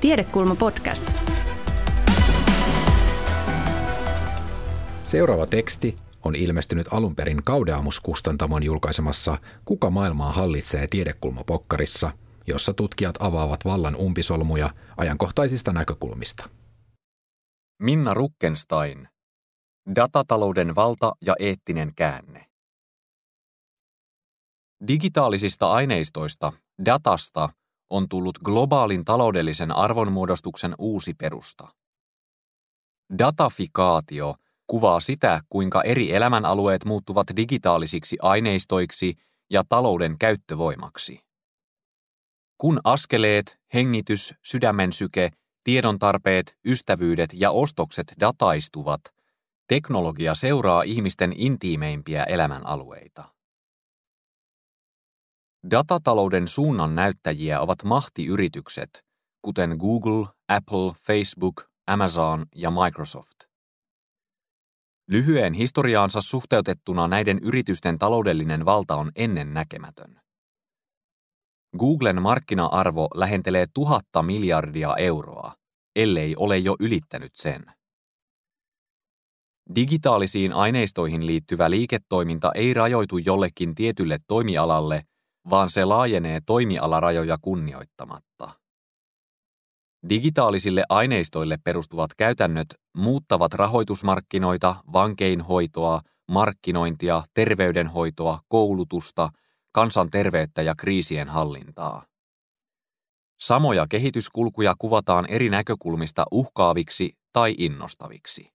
Tiedekulma podcast. Seuraava teksti on ilmestynyt alun perin Kaudeamus-kustantamon julkaisemassa Kuka maailmaa hallitsee tiedekulmapokkarissa, jossa tutkijat avaavat vallan umpisolmuja ajankohtaisista näkökulmista. Minna Ruckenstein. Datatalouden valta ja eettinen käänne. Digitaalisista aineistoista, datasta, on tullut globaalin taloudellisen arvonmuodostuksen uusi perusta. Datafikaatio kuvaa sitä, kuinka eri elämänalueet muuttuvat digitaalisiksi aineistoiksi ja talouden käyttövoimaksi. Kun askeleet, hengitys, sydämen syke, tiedon tarpeet, ystävyydet ja ostokset dataistuvat, teknologia seuraa ihmisten intiimeimpiä elämänalueita. Datatalouden suunnan näyttäjiä ovat mahtiyritykset, kuten Google, Apple, Facebook, Amazon ja Microsoft. Lyhyen historiaansa suhteutettuna näiden yritysten taloudellinen valta on ennen näkemätön. Googlen markkina-arvo lähentelee tuhatta miljardia euroa, ellei ole jo ylittänyt sen. Digitaalisiin aineistoihin liittyvä liiketoiminta ei rajoitu jollekin tietylle toimialalle, vaan se laajenee toimialarajoja kunnioittamatta. Digitaalisille aineistoille perustuvat käytännöt muuttavat rahoitusmarkkinoita, vankeinhoitoa, markkinointia, terveydenhoitoa, koulutusta, kansanterveyttä ja kriisien hallintaa. Samoja kehityskulkuja kuvataan eri näkökulmista uhkaaviksi tai innostaviksi.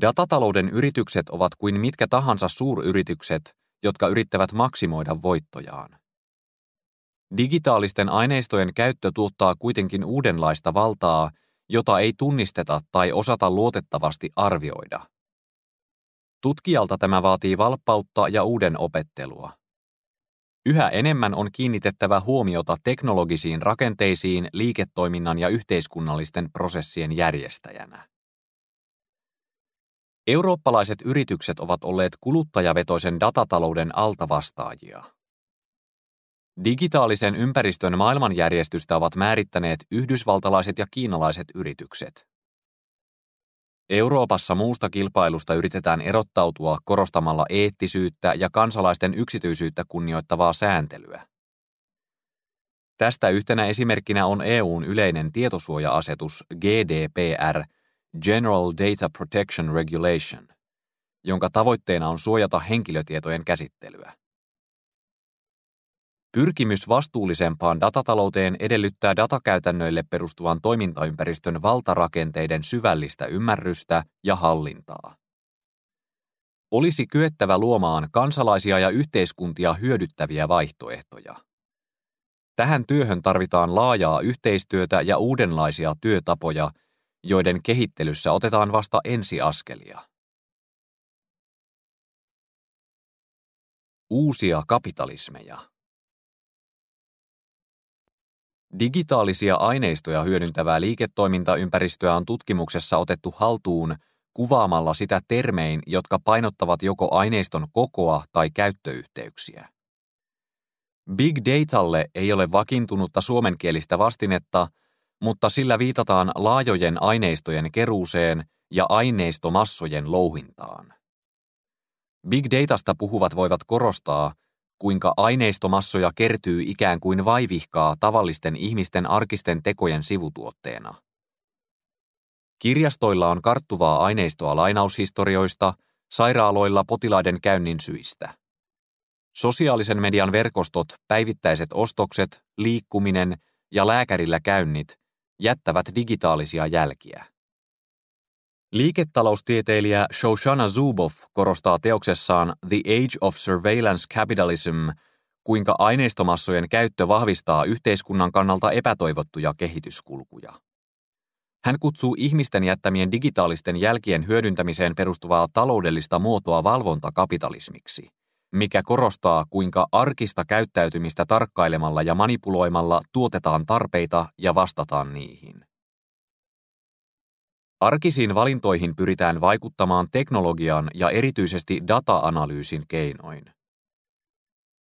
Datatalouden yritykset ovat kuin mitkä tahansa suuryritykset, jotka yrittävät maksimoida voittojaan. Digitaalisten aineistojen käyttö tuottaa kuitenkin uudenlaista valtaa, jota ei tunnisteta tai osata luotettavasti arvioida. Tutkijalta tämä vaatii valppautta ja uuden opettelua. Yhä enemmän on kiinnitettävä huomiota teknologisiin rakenteisiin liiketoiminnan ja yhteiskunnallisten prosessien järjestäjänä. Eurooppalaiset yritykset ovat olleet kuluttajavetoisen datatalouden altavastaajia. Digitaalisen ympäristön maailmanjärjestystä ovat määrittäneet yhdysvaltalaiset ja kiinalaiset yritykset. Euroopassa muusta kilpailusta yritetään erottautua korostamalla eettisyyttä ja kansalaisten yksityisyyttä kunnioittavaa sääntelyä. Tästä yhtenä esimerkkinä on EUn yleinen tietosuoja-asetus GDPR, General Data Protection Regulation, jonka tavoitteena on suojata henkilötietojen käsittelyä. Pyrkimys vastuullisempaan datatalouteen edellyttää datakäytännöille perustuvan toimintaympäristön valtarakenteiden syvällistä ymmärrystä ja hallintaa. Olisi kyettävä luomaan kansalaisia ja yhteiskuntia hyödyttäviä vaihtoehtoja. Tähän työhön tarvitaan laajaa yhteistyötä ja uudenlaisia työtapoja, joiden kehittelyssä otetaan vasta ensiaskelia. Uusia kapitalismeja. Digitaalisia aineistoja hyödyntävää liiketoimintaympäristöä on tutkimuksessa otettu haltuun kuvaamalla sitä termein, jotka painottavat joko aineiston kokoa tai käyttöyhteyksiä. Big Datalle ei ole vakiintunutta suomenkielistä vastinetta, mutta sillä viitataan laajojen aineistojen keruuseen ja aineistomassojen louhintaan. Big Datasta puhuvat voivat korostaa, kuinka aineistomassoja kertyy ikään kuin vaivihkaa tavallisten ihmisten arkisten tekojen sivutuotteena. Kirjastoilla on karttuvaa aineistoa lainaushistorioista, sairaaloilla potilaiden käynnin syistä. Sosiaalisen median verkostot, päivittäiset ostokset, liikkuminen ja lääkärillä käynnit jättävät digitaalisia jälkiä. Liiketaloustieteilijä Shoshana Zuboff korostaa teoksessaan The Age of Surveillance Capitalism, kuinka aineistomassojen käyttö vahvistaa yhteiskunnan kannalta epätoivottuja kehityskulkuja. Hän kutsuu ihmisten jättämien digitaalisten jälkien hyödyntämiseen perustuvaa taloudellista muotoa valvontakapitalismiksi, mikä korostaa, kuinka arkista käyttäytymistä tarkkailemalla ja manipuloimalla tuotetaan tarpeita ja vastataan niihin. Arkisiin valintoihin pyritään vaikuttamaan teknologian ja erityisesti data-analyysin keinoin.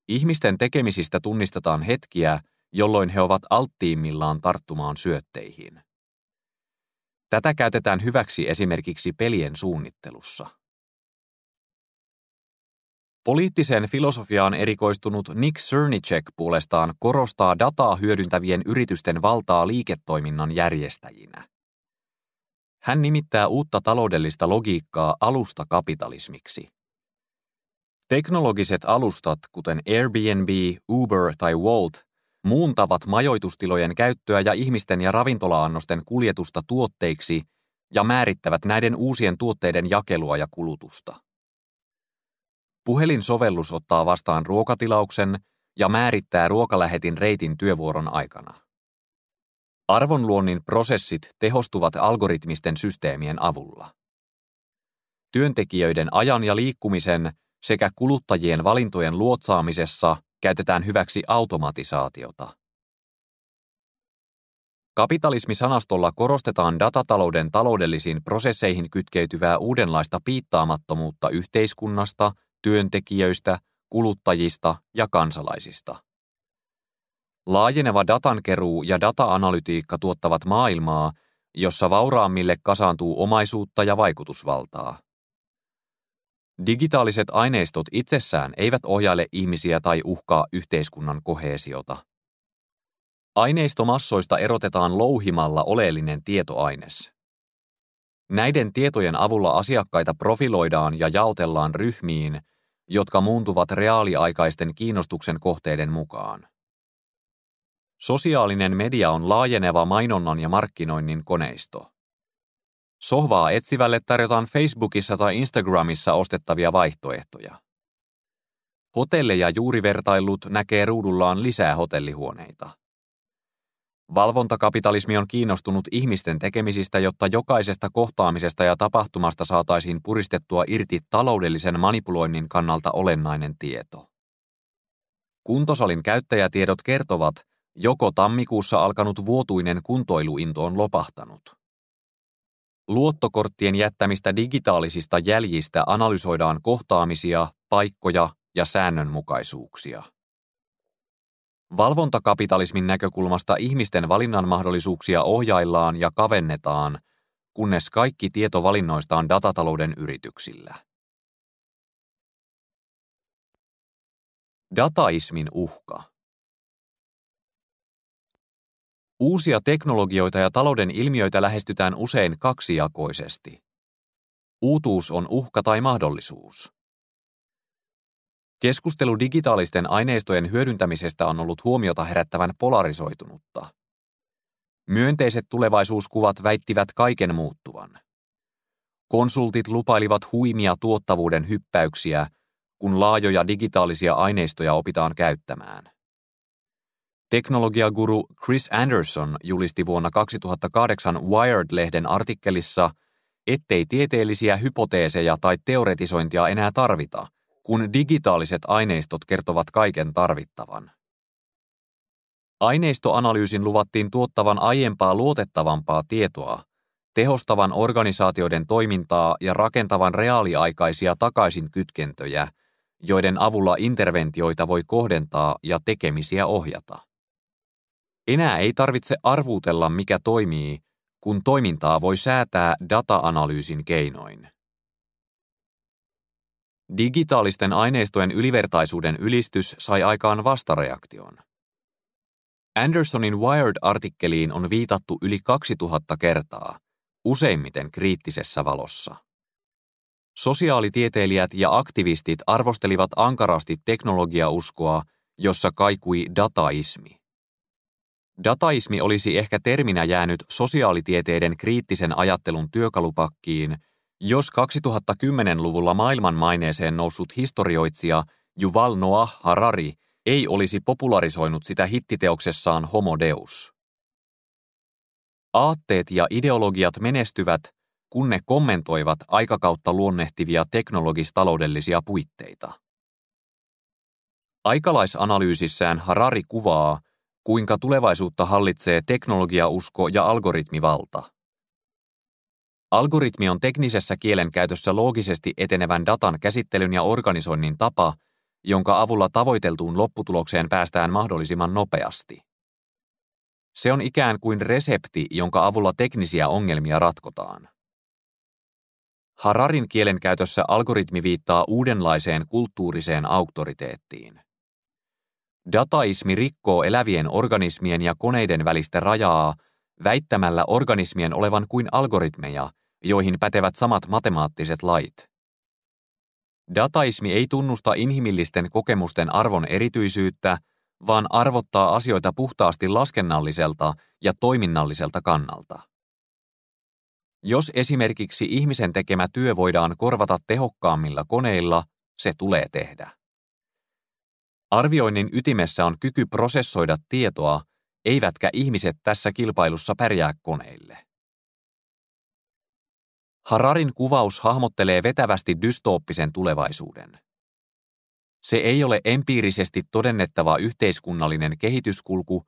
Ihmisten tekemisistä tunnistetaan hetkiä, jolloin he ovat alttiimmillaan tarttumaan syötteihin. Tätä käytetään hyväksi esimerkiksi pelien suunnittelussa. Poliittiseen filosofiaan erikoistunut Nick Cernicek puolestaan korostaa dataa hyödyntävien yritysten valtaa liiketoiminnan järjestäjinä. Hän nimittää uutta taloudellista logiikkaa alustakapitalismiksi. Teknologiset alustat, kuten Airbnb, Uber tai Walt, muuntavat majoitustilojen käyttöä ja ihmisten ja ravintolaannosten kuljetusta tuotteiksi ja määrittävät näiden uusien tuotteiden jakelua ja kulutusta. Puhelinsovellus ottaa vastaan ruokatilauksen ja määrittää ruokalähetin reitin työvuoron aikana. Arvonluonnin prosessit tehostuvat algoritmisten systeemien avulla. Työntekijöiden ajan ja liikkumisen sekä kuluttajien valintojen luotsaamisessa käytetään hyväksi automatisaatiota. Kapitalismisanastolla korostetaan datatalouden taloudellisiin prosesseihin kytkeytyvää uudenlaista piittaamattomuutta yhteiskunnasta, työntekijöistä, kuluttajista ja kansalaisista. Laajeneva datankeruu ja data-analytiikka tuottavat maailmaa, jossa vauraammille kasaantuu omaisuutta ja vaikutusvaltaa. Digitaaliset aineistot itsessään eivät ohjaile ihmisiä tai uhkaa yhteiskunnan koheesiota. Aineistomassoista erotetaan louhimalla oleellinen tietoaines. Näiden tietojen avulla asiakkaita profiloidaan ja jaotellaan ryhmiin, jotka muuntuvat reaaliaikaisten kiinnostuksen kohteiden mukaan. Sosiaalinen media on laajeneva mainonnan ja markkinoinnin koneisto. Sohvaa etsivälle tarjotaan Facebookissa tai Instagramissa ostettavia vaihtoehtoja. Hotelleja juuri vertaillut näkee ruudullaan lisää hotellihuoneita. Valvontakapitalismi on kiinnostunut ihmisten tekemisistä, jotta jokaisesta kohtaamisesta ja tapahtumasta saataisiin puristettua irti taloudellisen manipuloinnin kannalta olennainen tieto. Kuntosalin käyttäjätiedot kertovat, joko tammikuussa alkanut vuotuinen kuntoiluinto on lopahtanut. Luottokorttien jättämistä digitaalisista jäljistä analysoidaan kohtaamisia, paikkoja ja säännönmukaisuuksia. Valvontakapitalismin näkökulmasta ihmisten valinnan mahdollisuuksia ohjaillaan ja kavennetaan, kunnes kaikki tieto valinnoista on datatalouden yrityksillä. Dataismin uhka. Uusia teknologioita ja talouden ilmiöitä lähestytään usein kaksijakoisesti. Uutuus on uhka tai mahdollisuus. Keskustelu digitaalisten aineistojen hyödyntämisestä on ollut huomiota herättävän polarisoitunutta. Myönteiset tulevaisuuskuvat väittivät kaiken muuttuvan. Konsultit lupailivat huimia tuottavuuden hyppäyksiä, kun laajoja digitaalisia aineistoja opitaan käyttämään. Teknologiaguru Chris Anderson julisti vuonna 2008 Wired-lehden artikkelissa, ettei tieteellisiä hypoteeseja tai teoretisointia enää tarvita – kun digitaaliset aineistot kertovat kaiken tarvittavan. Aineistoanalyysin luvattiin tuottavan aiempaa luotettavampaa tietoa, tehostavan organisaatioiden toimintaa ja rakentavan reaaliaikaisia takaisinkytkentöjä, joiden avulla interventioita voi kohdentaa ja tekemisiä ohjata. Enää ei tarvitse arvuutella, mikä toimii, kun toimintaa voi säätää data-analyysin keinoin. Digitaalisten aineistojen ylivertaisuuden ylistys sai aikaan vastareaktion. Andersonin Wired-artikkeliin on viitattu yli 2000 kertaa, useimmiten kriittisessä valossa. Sosiaalitieteilijät ja aktivistit arvostelivat ankarasti teknologiauskoa, jossa kaikui dataismi. Dataismi olisi ehkä terminä jäänyt sosiaalitieteiden kriittisen ajattelun työkalupakkiin – jos 2010-luvulla maailman maineeseen noussut historioitsija Yuval Noah Harari ei olisi popularisoinut sitä hittiteoksessaan Homo Deus. Aatteet ja ideologiat menestyvät, kun ne kommentoivat aikakautta luonnehtivia teknologis-taloudellisia puitteita. Aikalaisanalyysissään Harari kuvaa, kuinka tulevaisuutta hallitsee teknologiausko ja algoritmivalta. Algoritmi on teknisessä kielenkäytössä loogisesti etenevän datan käsittelyn ja organisoinnin tapa, jonka avulla tavoiteltuun lopputulokseen päästään mahdollisimman nopeasti. Se on ikään kuin resepti, jonka avulla teknisiä ongelmia ratkotaan. Hararin kielenkäytössä algoritmi viittaa uudenlaiseen kulttuuriseen auktoriteettiin. Dataismi rikkoo elävien organismien ja koneiden välistä rajaa väittämällä organismien olevan kuin algoritmeja, joihin pätevät samat matemaattiset lait. Dataismi ei tunnusta inhimillisten kokemusten arvon erityisyyttä, vaan arvottaa asioita puhtaasti laskennalliselta ja toiminnalliselta kannalta. Jos esimerkiksi ihmisen tekemä työ voidaan korvata tehokkaammilla koneilla, se tulee tehdä. Arvioinnin ytimessä on kyky prosessoida tietoa, eivätkä ihmiset tässä kilpailussa pärjää koneille. Hararin kuvaus hahmottelee vetävästi dystooppisen tulevaisuuden. Se ei ole empiirisesti todennettava yhteiskunnallinen kehityskulku,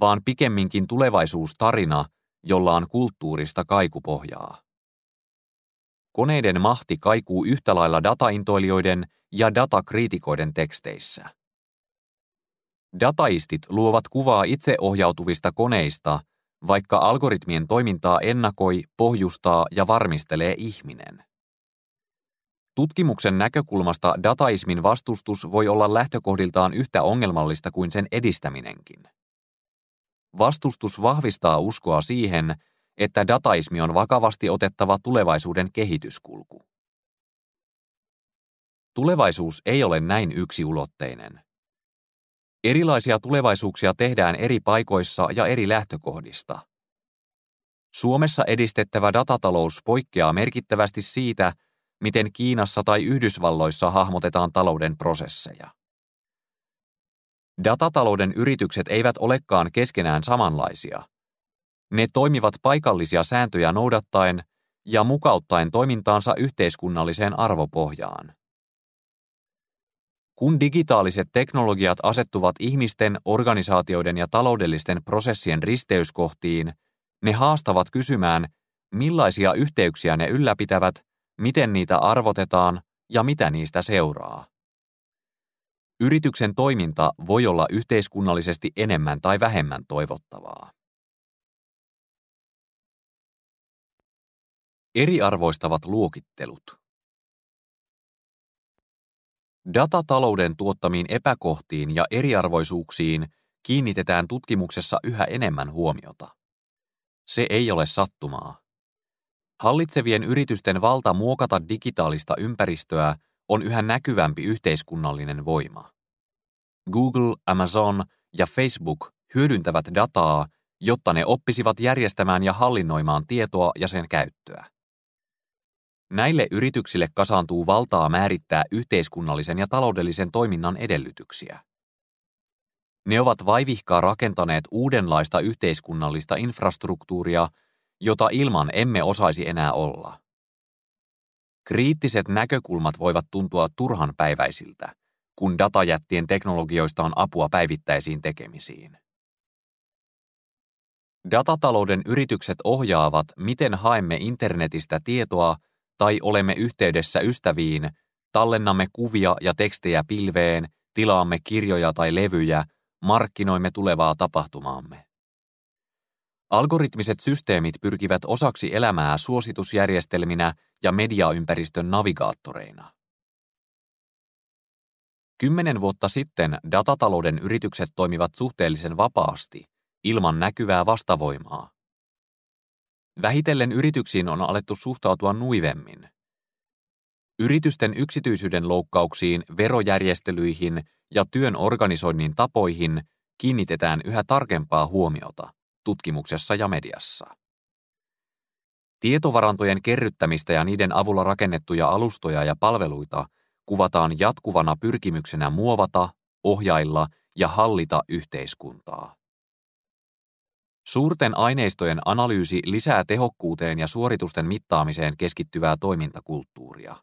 vaan pikemminkin tulevaisuustarina, jolla on kulttuurista kaikupohjaa. Koneiden mahti kaikuu yhtä lailla dataintoilijoiden ja datakriitikoiden teksteissä. Dataistit luovat kuvaa itseohjautuvista koneista, vaikka algoritmien toimintaa ennakoi, pohjustaa ja varmistelee ihminen. Tutkimuksen näkökulmasta dataismin vastustus voi olla lähtökohdiltaan yhtä ongelmallista kuin sen edistäminenkin. Vastustus vahvistaa uskoa siihen, että dataismi on vakavasti otettava tulevaisuuden kehityskulku. Tulevaisuus ei ole näin yksiulotteinen. Erilaisia tulevaisuuksia tehdään eri paikoissa ja eri lähtökohdista. Suomessa edistettävä datatalous poikkeaa merkittävästi siitä, miten Kiinassa tai Yhdysvalloissa hahmotetaan talouden prosesseja. Datatalouden yritykset eivät olekaan keskenään samanlaisia. Ne toimivat paikallisia sääntöjä noudattaen ja mukauttaen toimintaansa yhteiskunnalliseen arvopohjaan. Kun digitaaliset teknologiat asettuvat ihmisten, organisaatioiden ja taloudellisten prosessien risteyskohtiin, ne haastavat kysymään, millaisia yhteyksiä ne ylläpitävät, miten niitä arvotetaan ja mitä niistä seuraa. Yrityksen toiminta voi olla yhteiskunnallisesti enemmän tai vähemmän toivottavaa. Eriarvoistavat luokittelut. Datatalouden tuottamiin epäkohtiin ja eriarvoisuuksiin kiinnitetään tutkimuksessa yhä enemmän huomiota. Se ei ole sattumaa. Hallitsevien yritysten valta muokata digitaalista ympäristöä on yhä näkyvämpi yhteiskunnallinen voima. Google, Amazon ja Facebook hyödyntävät dataa, jotta ne oppisivat järjestämään ja hallinnoimaan tietoa ja sen käyttöä. Näille yrityksille kasaantuu valtaa määrittää yhteiskunnallisen ja taloudellisen toiminnan edellytyksiä. Ne ovat vaivihkaa rakentaneet uudenlaista yhteiskunnallista infrastruktuuria, jota ilman emme osaisi enää olla. Kriittiset näkökulmat voivat tuntua turhanpäiväisiltä, kun datajättien teknologioista on apua päivittäisiin tekemisiin. Datatalouden yritykset ohjaavat, miten haemme internetistä tietoa tai olemme yhteydessä ystäviin, tallennamme kuvia ja tekstejä pilveen, tilaamme kirjoja tai levyjä, markkinoimme tulevaa tapahtumaamme. Algoritmiset systeemit pyrkivät osaksi elämää suositusjärjestelminä ja mediaympäristön navigaattoreina. Kymmenen vuotta sitten datatalouden yritykset toimivat suhteellisen vapaasti, ilman näkyvää vastavoimaa. Vähitellen yrityksiin on alettu suhtautua nuivemmin. Yritysten yksityisyyden loukkauksiin, verojärjestelyihin ja työn organisoinnin tapoihin kiinnitetään yhä tarkempaa huomiota tutkimuksessa ja mediassa. Tietovarantojen kerryttämistä ja niiden avulla rakennettuja alustoja ja palveluita kuvataan jatkuvana pyrkimyksenä muovata, ohjailla ja hallita yhteiskuntaa. Suurten aineistojen analyysi lisää tehokkuuteen ja suoritusten mittaamiseen keskittyvää toimintakulttuuria.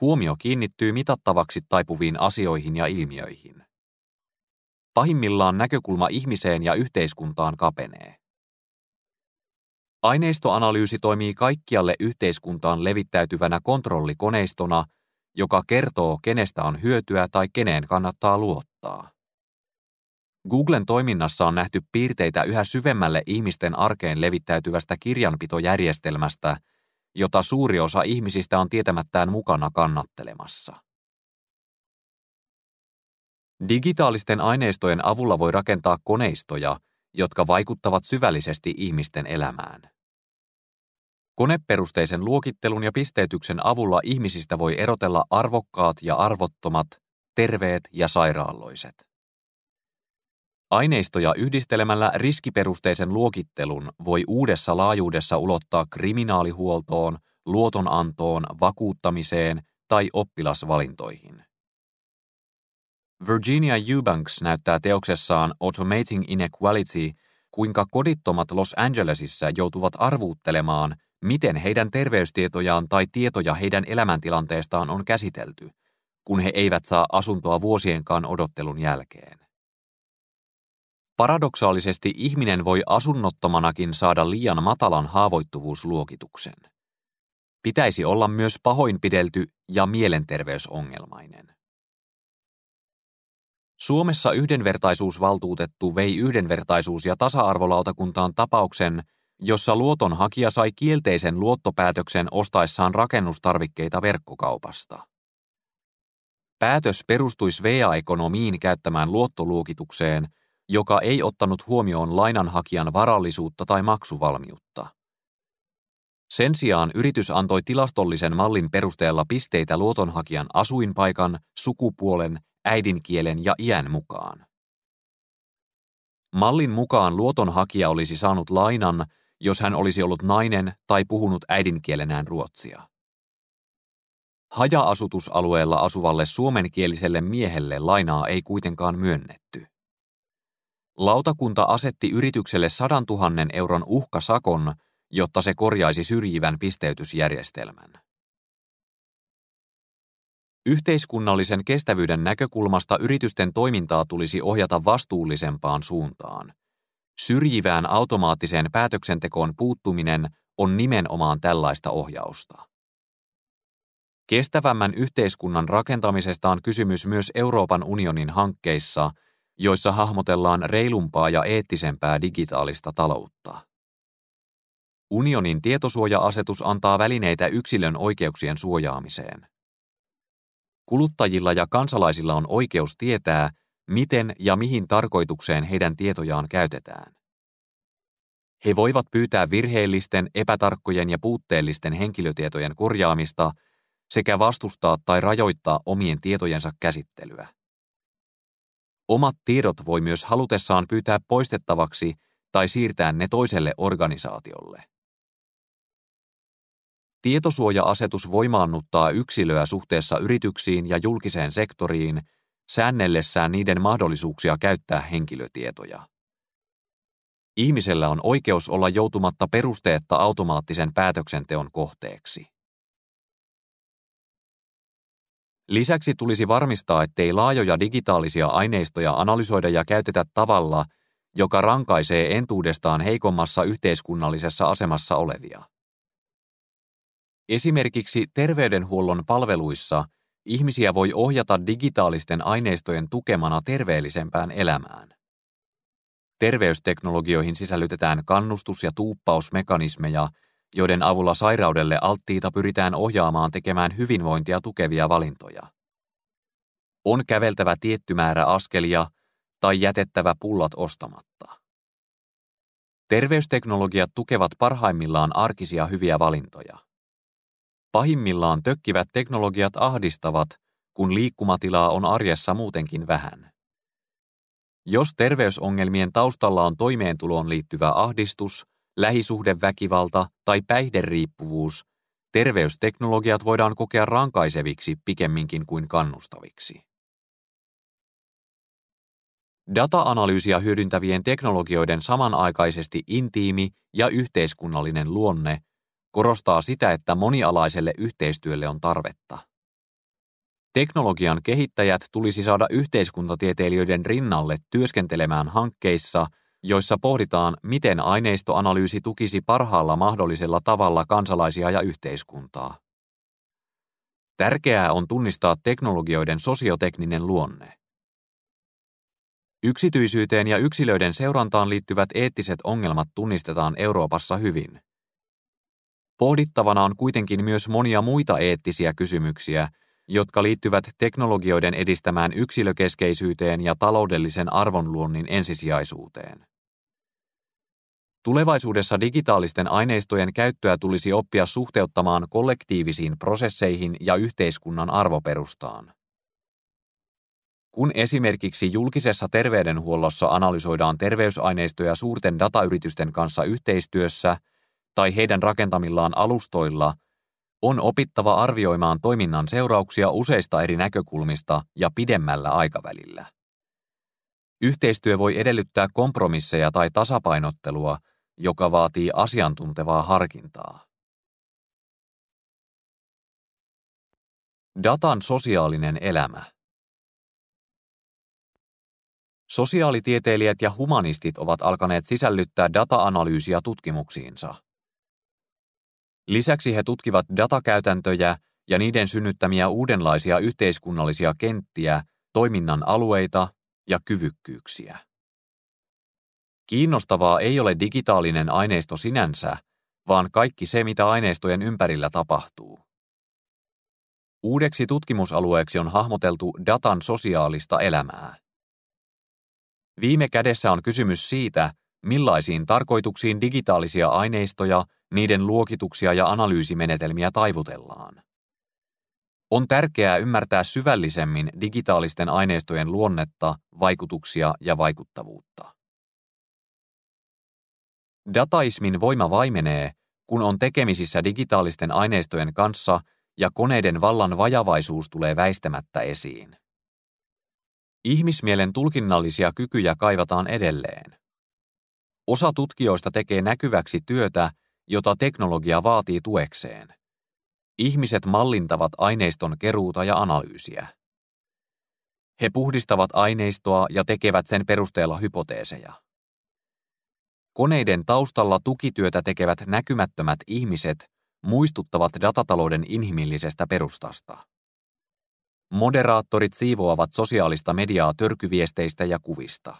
Huomio kiinnittyy mitattavaksi taipuviin asioihin ja ilmiöihin. Pahimmillaan näkökulma ihmiseen ja yhteiskuntaan kapenee. Aineistoanalyysi toimii kaikkialle yhteiskuntaan levittäytyvänä kontrollikoneistona, joka kertoo, kenestä on hyötyä tai keneen kannattaa luottaa. Googlen toiminnassa on nähty piirteitä yhä syvemmälle ihmisten arkeen levittäytyvästä kirjanpitojärjestelmästä, jota suuri osa ihmisistä on tietämättään mukana kannattelemassa. Digitaalisten aineistojen avulla voi rakentaa koneistoja, jotka vaikuttavat syvällisesti ihmisten elämään. Koneperusteisen luokittelun ja pisteytyksen avulla ihmisistä voi erotella arvokkaat ja arvottomat, terveet ja sairaalloiset. Aineistoja yhdistelemällä riskiperusteisen luokittelun voi uudessa laajuudessa ulottaa kriminaalihuoltoon, luotonantoon, vakuuttamiseen tai oppilasvalintoihin. Virginia Eubanks näyttää teoksessaan Automating Inequality, kuinka kodittomat Los Angelesissa joutuvat arvuuttelemaan, miten heidän terveystietojaan tai tietoja heidän elämäntilanteestaan on käsitelty, kun he eivät saa asuntoa vuosienkaan odottelun jälkeen. Paradoksaalisesti ihminen voi asunnottomanakin saada liian matalan haavoittuvuusluokituksen. Pitäisi olla myös pahoinpidelty ja mielenterveysongelmainen. Suomessa yhdenvertaisuusvaltuutettu vei yhdenvertaisuus- ja tasa-arvolautakuntaan tapauksen, jossa luotonhakija sai kielteisen luottopäätöksen ostaessaan rakennustarvikkeita verkkokaupasta. Päätös perustui Svea-ekonomiin käyttämään luottoluokitukseen, joka ei ottanut huomioon lainanhakijan varallisuutta tai maksuvalmiutta. Sen sijaan yritys antoi tilastollisen mallin perusteella pisteitä luotonhakijan asuinpaikan, sukupuolen äidinkielen ja iän mukaan. Mallin mukaan luotonhakija olisi saanut lainan, jos hän olisi ollut nainen tai puhunut äidinkielenään ruotsia. Haja-asutusalueella asuvalle suomenkieliselle miehelle lainaa ei kuitenkaan myönnetty. Lautakunta asetti yritykselle 100 000 euron uhkasakon, jotta se korjaisi syrjivän pisteytysjärjestelmän. Yhteiskunnallisen kestävyyden näkökulmasta yritysten toimintaa tulisi ohjata vastuullisempaan suuntaan. Syrjivään automaattiseen päätöksentekoon puuttuminen on nimenomaan tällaista ohjausta. Kestävämmän yhteiskunnan rakentamisesta on kysymys myös Euroopan unionin hankkeissa, joissa hahmotellaan reilumpaa ja eettisempää digitaalista taloutta. Unionin tietosuoja-asetus antaa välineitä yksilön oikeuksien suojaamiseen. Kuluttajilla ja kansalaisilla on oikeus tietää, miten ja mihin tarkoitukseen heidän tietojaan käytetään. He voivat pyytää virheellisten, epätarkkojen ja puutteellisten henkilötietojen korjaamista sekä vastustaa tai rajoittaa omien tietojensa käsittelyä. Omat tiedot voi myös halutessaan pyytää poistettavaksi tai siirtää ne toiselle organisaatiolle. Tietosuoja-asetus voimaannuttaa yksilöä suhteessa yrityksiin ja julkiseen sektoriin säännellessään niiden mahdollisuuksia käyttää henkilötietoja. Ihmisellä on oikeus olla joutumatta perusteetta automaattisen päätöksenteon kohteeksi. Lisäksi tulisi varmistaa, ettei laajoja digitaalisia aineistoja analysoida ja käytetä tavalla, joka rankaisee entuudestaan heikommassa yhteiskunnallisessa asemassa olevia. Esimerkiksi terveydenhuollon palveluissa ihmisiä voi ohjata digitaalisten aineistojen tukemana terveellisempään elämään. Terveysteknologioihin sisällytetään kannustus- ja tuuppausmekanismeja, joiden avulla sairaudelle alttiita pyritään ohjaamaan tekemään hyvinvointia tukevia valintoja. On käveltävä tietty määrä askelia tai jätettävä pullat ostamatta. Terveysteknologiat tukevat parhaimmillaan arkisia hyviä valintoja. Pahimmillaan tökkivät teknologiat ahdistavat, kun liikkumatilaa on arjessa muutenkin vähän. Jos terveysongelmien taustalla on toimeentuloon liittyvä ahdistus, lähisuhdeväkivalta tai päihderiippuvuus, terveysteknologiat voidaan kokea rankaiseviksi pikemminkin kuin kannustaviksi. Data-analyysiä hyödyntävien teknologioiden samanaikaisesti intiimi ja yhteiskunnallinen luonne korostaa sitä, että monialaiselle yhteistyölle on tarvetta. Teknologian kehittäjät tulisi saada yhteiskuntatieteilijöiden rinnalle työskentelemään hankkeissa, joissa pohditaan, miten aineistoanalyysi tukisi parhaalla mahdollisella tavalla kansalaisia ja yhteiskuntaa. Tärkeää on tunnistaa teknologioiden sosiotekninen luonne. Yksityisyyteen ja yksilöiden seurantaan liittyvät eettiset ongelmat tunnistetaan Euroopassa hyvin. Pohdittavana on kuitenkin myös monia muita eettisiä kysymyksiä, jotka liittyvät teknologioiden edistämään yksilökeskeisyyteen ja taloudellisen arvonluonnin ensisijaisuuteen. Tulevaisuudessa digitaalisten aineistojen käyttöä tulisi oppia suhteuttamaan kollektiivisiin prosesseihin ja yhteiskunnan arvoperustaan. Kun esimerkiksi julkisessa terveydenhuollossa analysoidaan terveysaineistoja suurten datayritysten kanssa yhteistyössä tai heidän rakentamillaan alustoilla, on opittava arvioimaan toiminnan seurauksia useista eri näkökulmista ja pidemmällä aikavälillä. Yhteistyö voi edellyttää kompromisseja tai tasapainottelua, joka vaatii asiantuntevaa harkintaa. Datan sosiaalinen elämä. Sosiaalitieteilijät ja humanistit ovat alkaneet sisällyttää data-analyysiä tutkimuksiinsa. Lisäksi he tutkivat datakäytäntöjä ja niiden synnyttämiä uudenlaisia yhteiskunnallisia kenttiä, toiminnan alueita ja kyvykkyyksiä. Kiinnostavaa ei ole digitaalinen aineisto sinänsä, vaan kaikki se, mitä aineistojen ympärillä tapahtuu. Uudeksi tutkimusalueeksi on hahmoteltu datan sosiaalista elämää. Viime kädessä on kysymys siitä, millaisiin tarkoituksiin digitaalisia aineistoja, niiden luokituksia ja analyysimenetelmiä taivutellaan. On tärkeää ymmärtää syvällisemmin digitaalisten aineistojen luonnetta, vaikutuksia ja vaikuttavuutta. Dataismin voima vaimenee, kun on tekemisissä digitaalisten aineistojen kanssa ja koneiden vallan vajavaisuus tulee väistämättä esiin. Ihmismielen tulkinnallisia kykyjä kaivataan edelleen. Osa tutkijoista tekee näkyväksi työtä, jota teknologia vaatii tuekseen. Ihmiset mallintavat aineiston keruuta ja analyysiä. He puhdistavat aineistoa ja tekevät sen perusteella hypoteeseja. Koneiden taustalla tukityötä tekevät näkymättömät ihmiset muistuttavat datatalouden inhimillisestä perustasta. Moderaattorit siivoavat sosiaalista mediaa törkyviesteistä ja kuvista.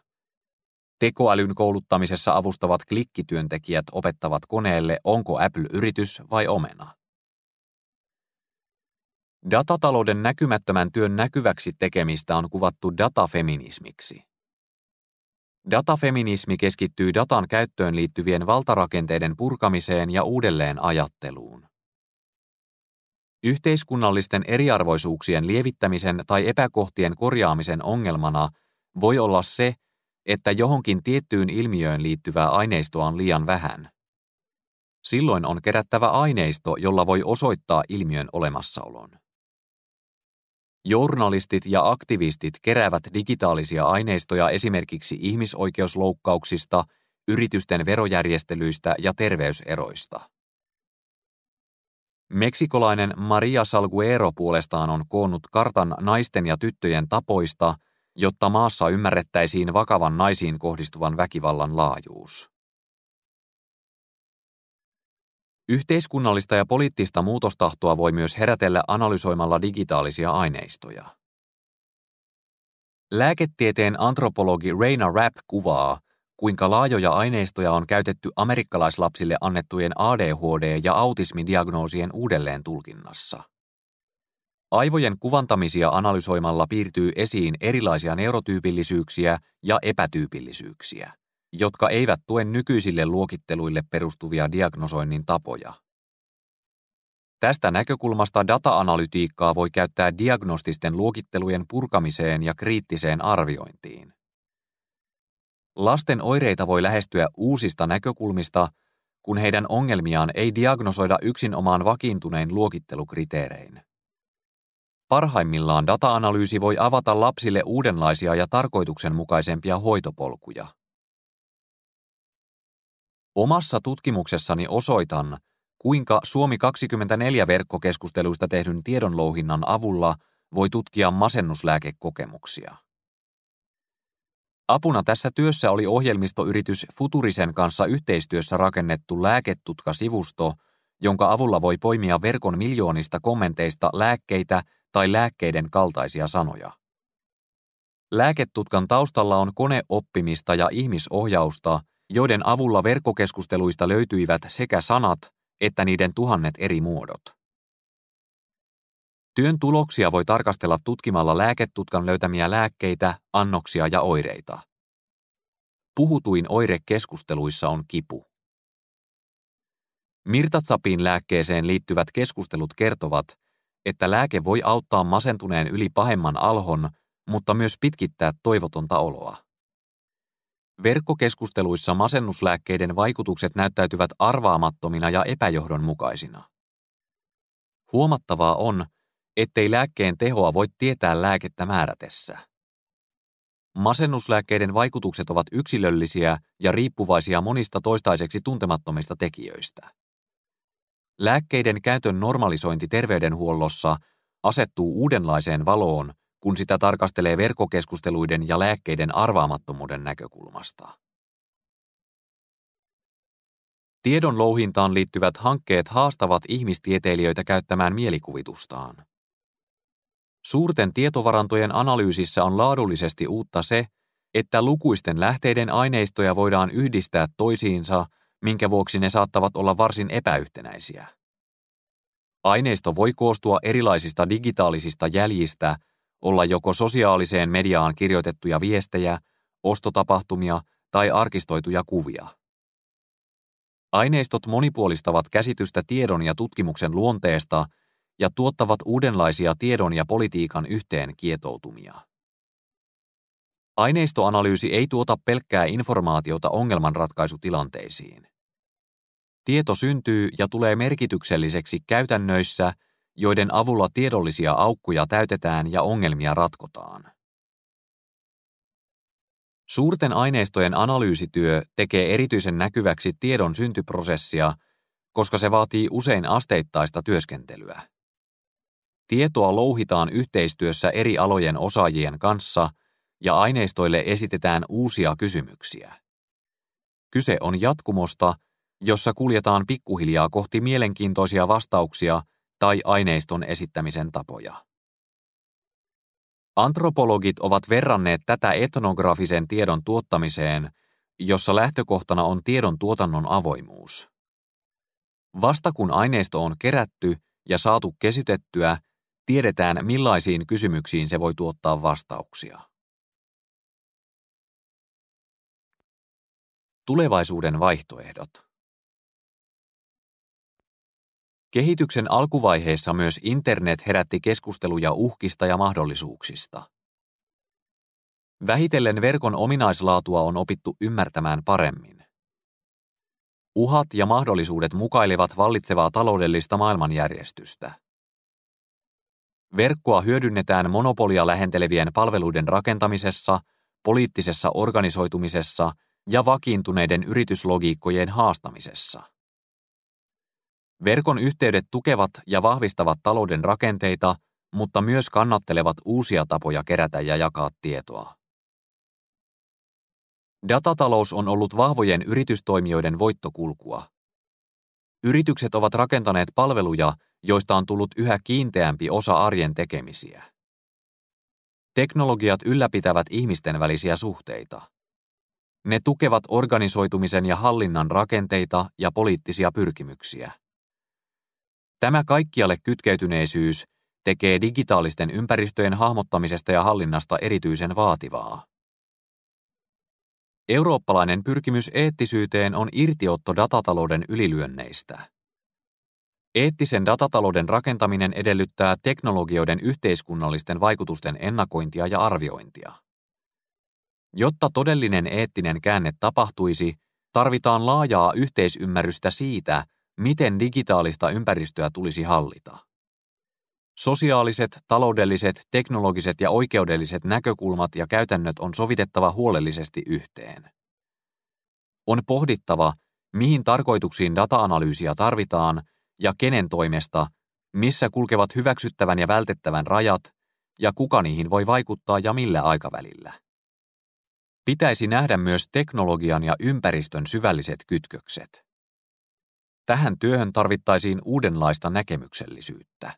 Tekoälyn kouluttamisessa avustavat klikkityöntekijät opettavat koneelle, onko Apple yritys vai omena. Datatalouden näkymättömän työn näkyväksi tekemistä on kuvattu datafeminismiksi. Datafeminismi keskittyy datan käyttöön liittyvien valtarakenteiden purkamiseen ja uudelleen ajatteluun. Yhteiskunnallisten eriarvoisuuksien lievittämisen tai epäkohtien korjaamisen ongelmana voi olla se, että johonkin tiettyyn ilmiöön liittyvää aineistoa on liian vähän. Silloin on kerättävä aineisto, jolla voi osoittaa ilmiön olemassaolon. Journalistit ja aktivistit keräävät digitaalisia aineistoja esimerkiksi ihmisoikeusloukkauksista, yritysten verojärjestelyistä ja terveyseroista. Meksikolainen Maria Salguero puolestaan on koonnut kartan naisten ja tyttöjen tapoista, jotta maassa ymmärrettäisiin vakavan naisiin kohdistuvan väkivallan laajuus. Yhteiskunnallista ja poliittista muutostahtoa voi myös herätellä analysoimalla digitaalisia aineistoja. Lääketieteen antropologi Reina Rapp kuvaa, kuinka laajoja aineistoja on käytetty amerikkalaislapsille annettujen ADHD- ja autismidiagnoosien uudelleen tulkinnassa. Aivojen kuvantamisia analysoimalla piirtyy esiin erilaisia neurotyypillisyyksiä ja epätyypillisyyksiä jotka eivät tue nykyisille luokitteluille perustuvia diagnosoinnin tapoja. Tästä näkökulmasta data-analytiikkaa voi käyttää diagnostisten luokittelujen purkamiseen ja kriittiseen arviointiin. Lasten oireita voi lähestyä uusista näkökulmista, kun heidän ongelmiaan ei diagnosoida yksin omaan vakiintunein luokittelukriteerein. Parhaimmillaan data-analyysi voi avata lapsille uudenlaisia ja tarkoituksenmukaisempia hoitopolkuja. Omassa tutkimuksessani osoitan, kuinka Suomi 24 verkkokeskusteluista tehdyn tiedonlouhinnan avulla voi tutkia masennuslääkekokemuksia. Apuna tässä työssä oli ohjelmistoyritys Futurisen kanssa yhteistyössä rakennettu lääketutka-sivusto, jonka avulla voi poimia verkon miljoonista kommenteista lääkkeitä tai lääkkeiden kaltaisia sanoja. Lääketutkan taustalla on koneoppimista ja ihmisohjausta, joiden avulla verkkokeskusteluista löytyivät sekä sanat että niiden tuhannet eri muodot. Työn tuloksia voi tarkastella tutkimalla lääketutkan löytämiä lääkkeitä, annoksia ja oireita. Puhutuin oire keskusteluissa on kipu. Mirtatsapin lääkkeeseen liittyvät keskustelut kertovat, että lääke voi auttaa masentuneen yli pahemman alhon, mutta myös pitkittää toivotonta oloa. Verkkokeskusteluissa masennuslääkkeiden vaikutukset näyttäytyvät arvaamattomina ja epäjohdonmukaisina. Huomattavaa on, ettei lääkkeen tehoa voi tietää lääkettä määrätessä. Masennuslääkkeiden vaikutukset ovat yksilöllisiä ja riippuvaisia monista toistaiseksi tuntemattomista tekijöistä. Lääkkeiden käytön normalisointi terveydenhuollossa asettuu uudenlaiseen valoon, kun sitä tarkastelee verkkokeskusteluiden ja lääkkeiden arvaamattomuuden näkökulmasta. Tiedon louhintaan liittyvät hankkeet haastavat ihmistieteilijöitä käyttämään mielikuvitustaan. Suurten tietovarantojen analyysissä on laadullisesti uutta se, että lukuisten lähteiden aineistoja voidaan yhdistää toisiinsa, minkä vuoksi ne saattavat olla varsin epäyhtenäisiä. Aineisto voi koostua erilaisista digitaalisista jäljistä, olla joko sosiaaliseen mediaan kirjoitettuja viestejä, ostotapahtumia tai arkistoituja kuvia. Aineistot monipuolistavat käsitystä tiedon ja tutkimuksen luonteesta ja tuottavat uudenlaisia tiedon ja politiikan yhteen kietoutumia. Aineistoanalyysi ei tuota pelkkää informaatiota ongelmanratkaisutilanteisiin. Tieto syntyy ja tulee merkitykselliseksi käytännöissä, joiden avulla tiedollisia aukkoja täytetään ja ongelmia ratkotaan. Suurten aineistojen analyysityö tekee erityisen näkyväksi tiedon syntyprosessia, koska se vaatii usein asteittaista työskentelyä. Tietoa louhitaan yhteistyössä eri alojen osaajien kanssa ja aineistoille esitetään uusia kysymyksiä. Kyse on jatkumosta, jossa kuljetaan pikkuhiljaa kohti mielenkiintoisia vastauksia tai aineiston esittämisen tapoja. Antropologit ovat verranneet tätä etnografisen tiedon tuottamiseen, jossa lähtökohtana on tiedon tuotannon avoimuus. Vasta kun aineisto on kerätty ja saatu kesytettyä, tiedetään millaisiin kysymyksiin se voi tuottaa vastauksia. Tulevaisuuden vaihtoehdot Kehityksen alkuvaiheessa myös internet herätti keskusteluja uhkista ja mahdollisuuksista. Vähitellen verkon ominaislaatua on opittu ymmärtämään paremmin. Uhat ja mahdollisuudet mukailevat vallitsevaa taloudellista maailmanjärjestystä. Verkkoa hyödynnetään monopolia lähentelevien palveluiden rakentamisessa, poliittisessa organisoitumisessa ja vakiintuneiden yrityslogiikkojen haastamisessa. Verkon yhteydet tukevat ja vahvistavat talouden rakenteita, mutta myös kannattelevat uusia tapoja kerätä ja jakaa tietoa. Datatalous on ollut vahvojen yritystoimijoiden voittokulkua. Yritykset ovat rakentaneet palveluja, joista on tullut yhä kiinteämpi osa arjen tekemisiä. Teknologiat ylläpitävät ihmisten välisiä suhteita. Ne tukevat organisoitumisen ja hallinnan rakenteita ja poliittisia pyrkimyksiä. Tämä kaikkialle kytkeytyneisyys tekee digitaalisten ympäristöjen hahmottamisesta ja hallinnasta erityisen vaativaa. Eurooppalainen pyrkimys eettisyyteen on irtiotto datatalouden ylilyönneistä. Eettisen datatalouden rakentaminen edellyttää teknologioiden yhteiskunnallisten vaikutusten ennakointia ja arviointia. Jotta todellinen eettinen käänne tapahtuisi, tarvitaan laajaa yhteisymmärrystä siitä, miten digitaalista ympäristöä tulisi hallita. Sosiaaliset, taloudelliset, teknologiset ja oikeudelliset näkökulmat ja käytännöt on sovitettava huolellisesti yhteen. On pohdittava, mihin tarkoituksiin data-analyysiä tarvitaan ja kenen toimesta, missä kulkevat hyväksyttävän ja vältettävän rajat ja kuka niihin voi vaikuttaa ja millä aikavälillä. Pitäisi nähdä myös teknologian ja ympäristön syvälliset kytkökset. Tähän työhön tarvittaisiin uudenlaista näkemyksellisyyttä.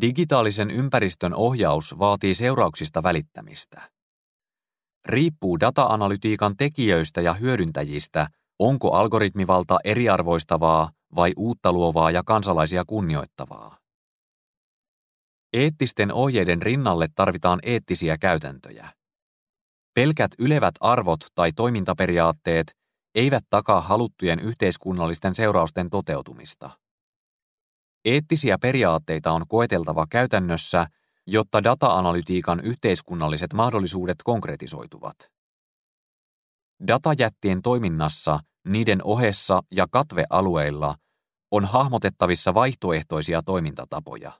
Digitaalisen ympäristön ohjaus vaatii seurauksista välittämistä. Riippuu data-analytiikan tekijöistä ja hyödyntäjistä, onko algoritmivalta eriarvoistavaa vai uutta luovaa ja kansalaisia kunnioittavaa. Eettisten ohjeiden rinnalle tarvitaan eettisiä käytäntöjä. Pelkät ylevät arvot tai toimintaperiaatteet eivät takaa haluttujen yhteiskunnallisten seurausten toteutumista. Eettisiä periaatteita on koeteltava käytännössä, jotta data-analytiikan yhteiskunnalliset mahdollisuudet konkretisoituvat. Datajättien toiminnassa, niiden ohessa ja katvealueilla on hahmotettavissa vaihtoehtoisia toimintatapoja.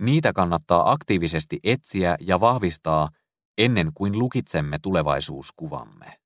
Niitä kannattaa aktiivisesti etsiä ja vahvistaa ennen kuin lukitsemme tulevaisuuskuvamme.